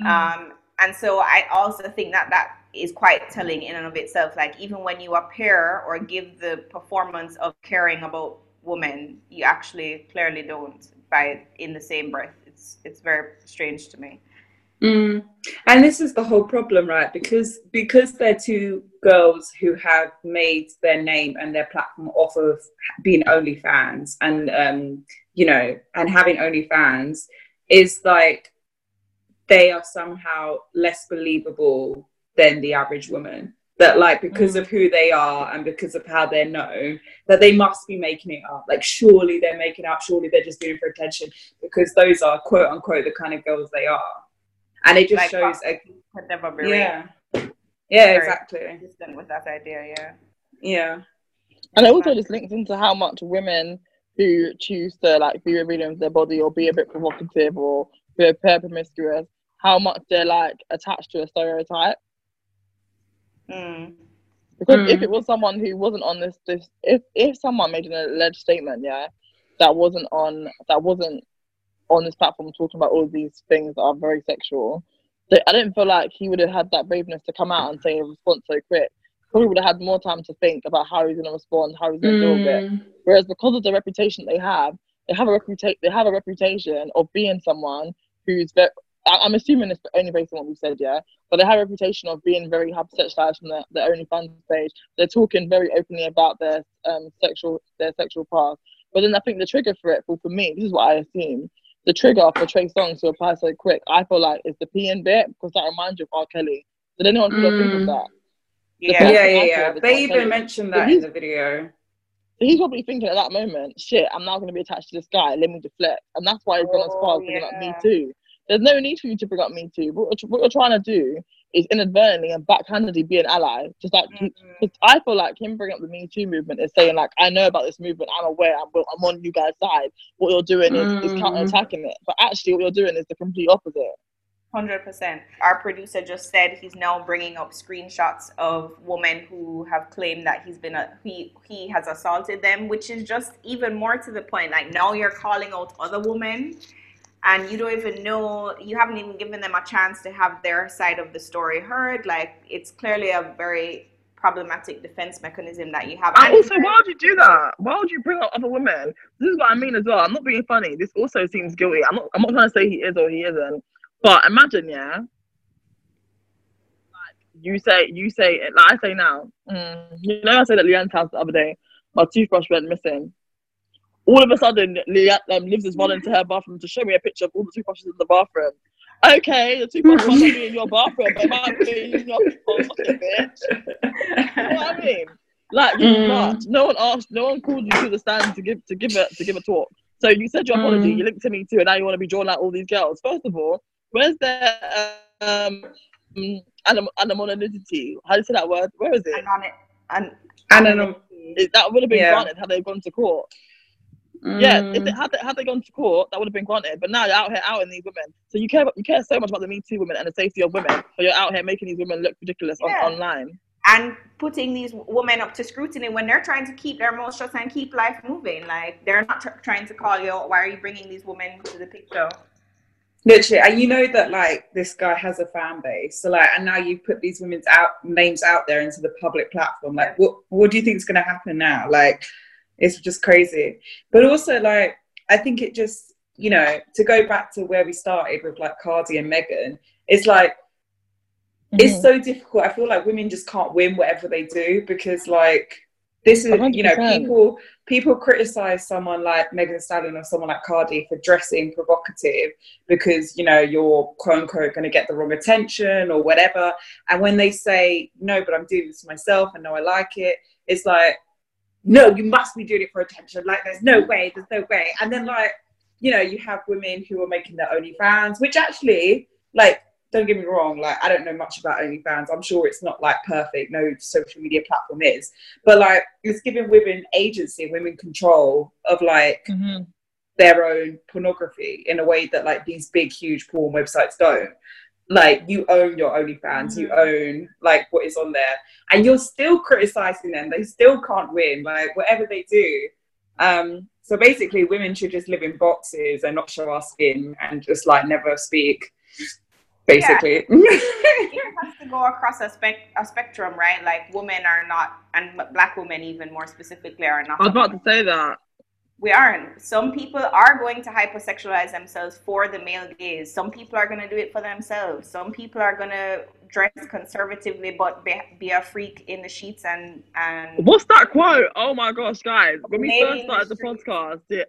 Speaker 5: Um, and so I also think that that is quite telling in and of itself. Like even when you appear or give the performance of caring about women, you actually clearly don't by in the same breath. It's it's very strange to me.
Speaker 4: Mm. And this is the whole problem, right? Because because they're two girls who have made their name and their platform off of being OnlyFans and um, you know, and having OnlyFans is like they are somehow less believable than the average woman. That like because of who they are and because of how they're known, that they must be making it up. Like surely they're making it up, surely they're just doing it for attention because those are quote unquote the kind of girls they are and it just
Speaker 5: Like,
Speaker 4: shows a,
Speaker 5: Could never be
Speaker 4: yeah yeah
Speaker 5: Very
Speaker 4: exactly
Speaker 5: consistent with that idea. Yeah.
Speaker 4: yeah
Speaker 3: And it also just links into how much women who choose to like be revealing of their body or be a bit provocative or be a pair promiscuous, how much they're like attached to a stereotype.
Speaker 5: Mm.
Speaker 3: Because if
Speaker 4: Mm.
Speaker 3: it was someone who wasn't on this, this if if someone made an alleged statement, yeah, that wasn't on that wasn't on this platform talking about all these things that are very sexual, So I didn't feel like he would have had that braveness to come out and say a response so quick. Probably would have had more time to think about how he's gonna respond, how he's gonna deal with it.
Speaker 4: Mm.
Speaker 3: Whereas because of the reputation they have, they have a reputation. They have a reputation of being someone who's very. I- I'm assuming it's only based on what we've said, yeah. But they have a reputation of being very hypersexualized from their, their OnlyFans page. They're talking very openly about their um sexual their sexual past. But then I think the trigger for it, for, for me, this is what I assume. The trigger for Trey Songz to apply so quick, I feel like is the P and bit because that reminds you of R. Kelly. Did anyone sort of think of
Speaker 4: Mm.
Speaker 3: that?
Speaker 5: Yeah.
Speaker 3: first
Speaker 4: yeah
Speaker 3: thing
Speaker 4: yeah
Speaker 3: I
Speaker 4: yeah
Speaker 3: thought
Speaker 4: they
Speaker 3: R.
Speaker 4: even
Speaker 3: Kelly.
Speaker 4: mentioned
Speaker 3: But
Speaker 4: that in the video
Speaker 3: So he's probably thinking at that moment, shit, I'm now going to be attached to this guy. Let me deflect. And that's why he's gone as far as bringing up Me. Too. There's no need for you to bring up Me Too. What you're, what you're trying to do is inadvertently and backhandedly be an ally. Just like,
Speaker 5: Mhm.
Speaker 3: because I feel like him bringing up the Me Too movement is saying, like, I know about this movement. I'm aware. I'm, I'm on you guys' side. What you're doing is, is
Speaker 4: Mm.
Speaker 3: counter attacking it. But actually, what you're doing is the complete opposite.
Speaker 5: Hundred percent. Our producer just said he's now bringing up screenshots of women who have claimed that he's been a he he has assaulted them, which is just even more to the point. Like now you're calling out other women, and you don't even know you haven't even given them a chance to have their side of the story heard. Like it's clearly a very problematic defense mechanism that you have.
Speaker 3: And
Speaker 5: And
Speaker 3: also, why would you do that? Why would you bring up other women? This is what I mean as well. I'm not being funny. This also seems guilty. I'm not. I'm not trying to say he is or he isn't. But imagine, yeah. Like you say, you say, like I say now. Mm, you know, I said at Leanne's house the other day. My toothbrush went missing. All of a sudden, Leanne um, Livs is running to her bathroom to show me a picture of all the toothbrushes in the bathroom. Okay, the toothbrush might not be in your bathroom, but it might be in your (laughs) pocket, bitch. You know what I mean? Like you
Speaker 4: Mm.
Speaker 3: not. No one asked. No one called you to the stand to give to give it to give a talk. So you said your apology.
Speaker 4: Mm.
Speaker 3: You linked to me too, and now you want to be drawing out all these girls. First of all, where's their um anim- anonymity? How do you say that word? Where is it?
Speaker 5: and on it and
Speaker 4: Anonym-
Speaker 3: It- that would have been
Speaker 4: Yeah.
Speaker 3: granted had they gone to court. Yeah, if
Speaker 4: Mm.
Speaker 3: they, had, they, had they gone to court, that would have been granted. But now you're out here outing these women. So you care about, you care so much about the Me Too women and the safety of women, but you're out here making these women look ridiculous
Speaker 5: Yeah.
Speaker 3: on, online.
Speaker 5: and putting these women up to scrutiny when they're trying to keep their mouth shut and keep life moving. Like they're not tr- trying to call you. out, Why are you bringing these women to the picture?
Speaker 4: Literally, and you know that like this guy has a fan base. So like, and now you put these women's out names out there into the public platform. Like, what what do you think is going to happen now? Like, it's just crazy. But also, like, I think it just you know to go back to where we started with like Cardi and Megan. It's like
Speaker 3: Mm-hmm.
Speaker 4: it's so difficult. I feel like women just can't win whatever they do because like this is you know people people criticize someone like Megan Stallion or someone like Cardi for dressing provocative because you know you're quote unquote going to get the wrong attention or whatever. And when they say no, but I'm doing this myself and no, I like it, it's like no, you must be doing it for attention. Like there's no way, there's no way. And then like you know you have women who are making their OnlyFans, which actually like don't get me wrong, like I don't know much about OnlyFans. I'm sure it's not like perfect. No social media platform is, but like it's giving women agency, women control of like
Speaker 3: Mhm.
Speaker 4: their own pornography in a way that like these big huge porn websites don't like you own your OnlyFans, mm-hmm. you own like what is on there, and you're still criticizing them. They still can't win, like whatever they do. Um, so basically, women should just live in boxes and not show our skin and just like never speak. Basically, yeah. (laughs)
Speaker 5: it has to go across a, spec- a spectrum, right? Like women are not, and black women even more specifically are not.
Speaker 3: I was about to say that
Speaker 5: we aren't. Some people are going to hypersexualize themselves for the male gaze. Some people are going to do it for themselves. Some people are going to dress conservatively but be, be a freak in the sheets and and.
Speaker 3: What's that quote? Oh my gosh, guys! When we first started the, the podcast, yeah.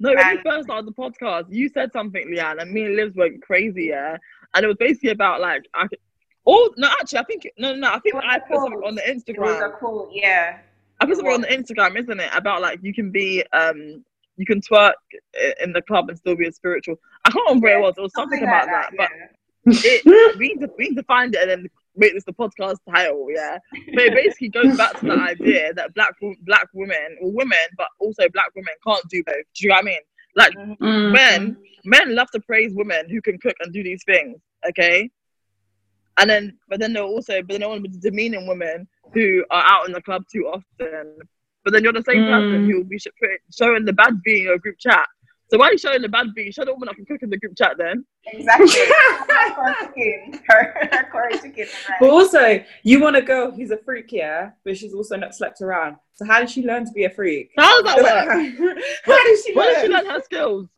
Speaker 3: No, when and, we first started the podcast, you said something, Leanne, and me and Liz went crazy, yeah. And it was basically about like I. Oh no, actually, I think no, no, no I think I put something on the Instagram. It was
Speaker 5: a quote, yeah.
Speaker 3: I put something on the Instagram, isn't it? About like you can be um you can twerk in the club and still be a spiritual. I can't remember yeah, what it was. It was something, something about that, that yeah. but it, we, need to, we need to find it and then make this the podcast title, yeah. But it basically goes back to the (laughs) idea that black black women or women, but also black women can't do both. Do you know what I mean? Like mm-hmm. men, men love to praise women who can cook and do these things. Okay, and then but then they're also but then they want to demeaning women who are out in the club too often. But then you're the same mm. person who will be showing the bad being in your group chat. So why are you showing the bad being? Show the woman I can cook in the group chat then.
Speaker 5: Exactly. (laughs) her, her chicken.
Speaker 4: But also, you want a girl who's a freak, yeah, but she's also not slept around. So how did she learn to be a freak?
Speaker 3: How does that work? (laughs) how did she learn? Where did she learn her skills?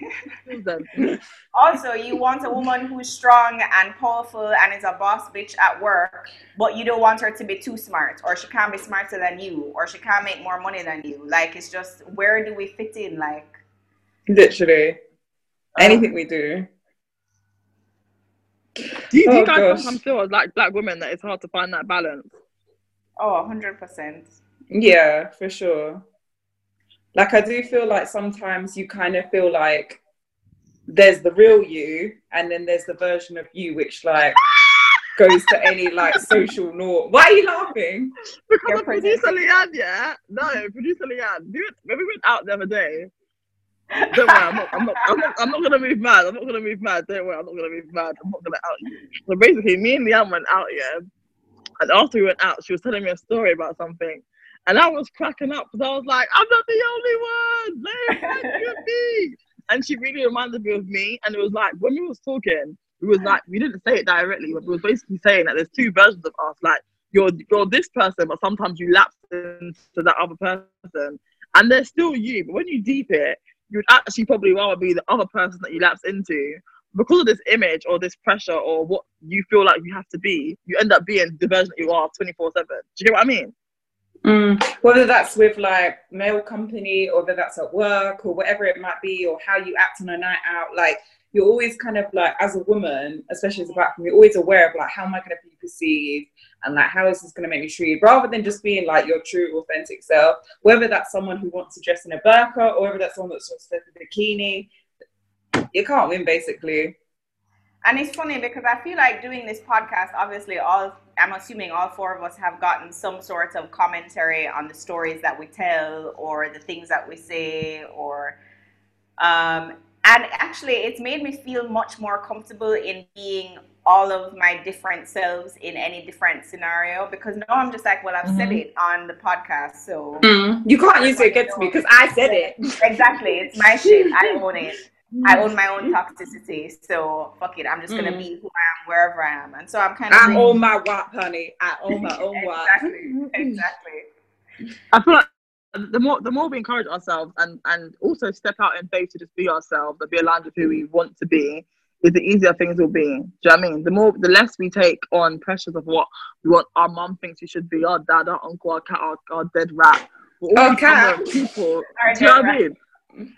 Speaker 3: (laughs)
Speaker 5: also, you want a woman who's strong and powerful and is a boss bitch at work, but you don't want her to be too smart, or she can't be smarter than you, or she can't make more money than you. Like, it's just where do we fit in? Like,
Speaker 4: literally, anything um, we do.
Speaker 3: Do you, do you oh, guys gosh. sometimes feel like black women that it's hard to find that balance?
Speaker 5: Oh, 100%.
Speaker 4: Yeah, for sure like I do feel like sometimes you kind of feel like there's the real you and then there's the version of you which like goes to any like social norm. Why are you laughing?
Speaker 3: Because of producer Leanne, yeah. No, producer Leanne. Dude, when we went out the other day, don't worry, I'm not, I'm not, I'm not, I'm not gonna move mad. I'm not gonna move mad. Don't worry, I'm not gonna move mad. I'm not gonna out you. So basically, me and Leanne went out, yeah. And after we went out, she was telling me a story about something. And I was cracking up because I was like, I'm not the only one. Let (laughs) me. And she really reminded me of me. And it was like when we was talking, it was like we didn't say it directly, but we was basically saying that there's two versions of us. Like you're you're this person, but sometimes you lapse into that other person, and they're still you. But when you deep it, you'd actually probably rather be the other person that you lapse into because of this image or this pressure or what you feel like you have to be. You end up being the version that you are 24 seven. Do you get what I mean?
Speaker 4: Mm. Whether that's with like male company or whether that's at work or whatever it might be, or how you act on a night out, like you're always kind of like as a woman, especially as a black woman, you're always aware of like how am I going to be perceived and like how is this going to make me treated, rather than just being like your true authentic self. Whether that's someone who wants to dress in a burqa or whether that's someone that's just in a bikini, you can't win basically.
Speaker 5: And it's funny because I feel like doing this podcast, obviously, all I'm assuming all four of us have gotten some sort of commentary on the stories that we tell or the things that we say, or um, and actually, it's made me feel much more comfortable in being all of my different selves in any different scenario because now I'm just like, well, I've mm-hmm. said it on the podcast, so
Speaker 4: mm. you can't use it against me because I said it.
Speaker 5: Exactly, it's my shit. I own it. I own my own toxicity, so fuck it. I'm just gonna mm. be who I am wherever I am, and so I'm kind of.
Speaker 4: I own my WAP, honey. I own my own (laughs) WAP.
Speaker 5: exactly, (laughs) exactly.
Speaker 3: I feel like the more the more we encourage ourselves and and also step out in faith to just be ourselves and be aligned with who we want to be, is the easier things will be. Do you know what I mean? The more the less we take on pressures of what we want our mom thinks we should be, our dad, our uncle, our cat, our, our dead rat.
Speaker 4: We're all okay.
Speaker 3: people. do you know what I mean?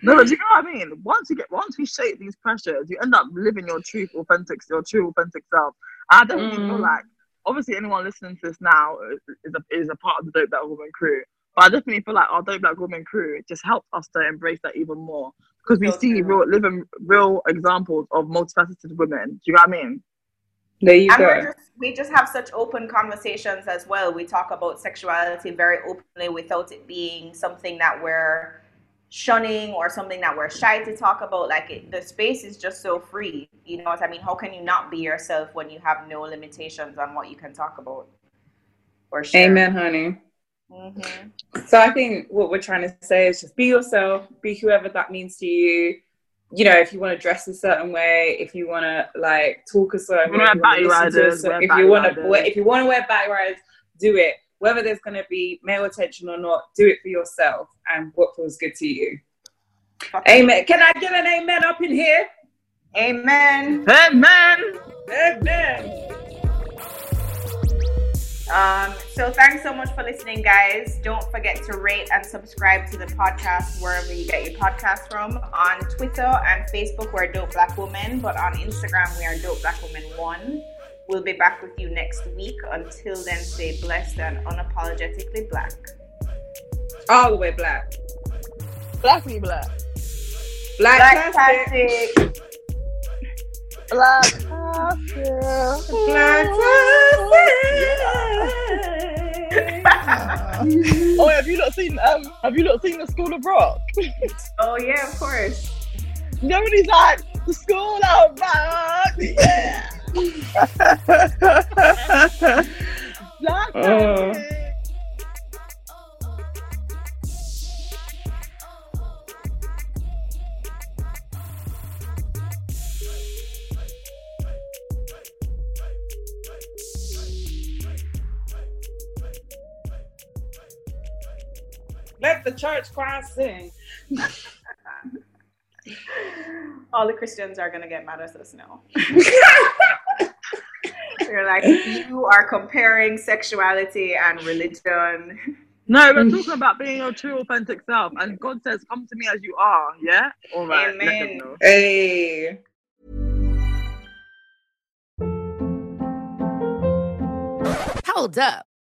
Speaker 3: No, do you know what I mean? Once you get, once we shake these pressures, you end up living your truth, authentic, your true, authentic self. I definitely mm. feel like, obviously, anyone listening to this now is a, is a part of the Dope Black Woman crew. But I definitely feel like our Dope Black Woman crew just helps us to embrace that even more because we see real, living real examples of multifaceted women. Do you know what I mean?
Speaker 4: There you and
Speaker 5: go. Just, we just have such open conversations as well. We talk about sexuality very openly without it being something that we're shunning or something that we're shy to talk about. Like it, the space is just so free. You know what I mean? How can you not be yourself when you have no limitations on what you can talk about or share?
Speaker 4: Amen, honey.
Speaker 5: Mm-hmm.
Speaker 4: So I think what we're trying to say is just be yourself, be whoever that means to you. You know, if you want to dress a certain way, if you want to like talk a certain way, if you wanna listen to a
Speaker 3: riders,
Speaker 4: cer-
Speaker 3: wear
Speaker 4: if
Speaker 3: batty
Speaker 4: you want to wear, if you want to wear back riders, do it. Whether there's going to be male attention or not, do it for yourself and what feels good to you. Amen. Can I get an amen up in here?
Speaker 5: Amen.
Speaker 3: Amen.
Speaker 4: Amen.
Speaker 5: Um, so thanks so much for listening, guys. Don't forget to rate and subscribe to the podcast wherever you get your podcast from. On Twitter and Facebook, we're Dope Black Woman, but on Instagram, we are Dope Black Woman One. We'll be back with you next week. Until then, stay blessed and unapologetically black.
Speaker 4: All the way black.
Speaker 7: Black me black.
Speaker 4: Black,
Speaker 5: Black
Speaker 4: plastic.
Speaker 5: plastic.
Speaker 7: Black plastic.
Speaker 4: Black plastic. (laughs)
Speaker 7: Oh, have you not seen um? Have you not seen the School of Rock? (laughs)
Speaker 5: Oh yeah, of course.
Speaker 7: You know when he's like the School of Rock. Yeah. (laughs)
Speaker 4: Let the church choir sing.
Speaker 5: All the Christians are gonna get mad at us now. (laughs) They're like, you are comparing sexuality and religion. (laughs)
Speaker 3: no, we're talking about being your true, authentic self, and God says, "Come to me as you are." Yeah. All right. let
Speaker 5: Amen.
Speaker 4: Hey.
Speaker 8: Hold up.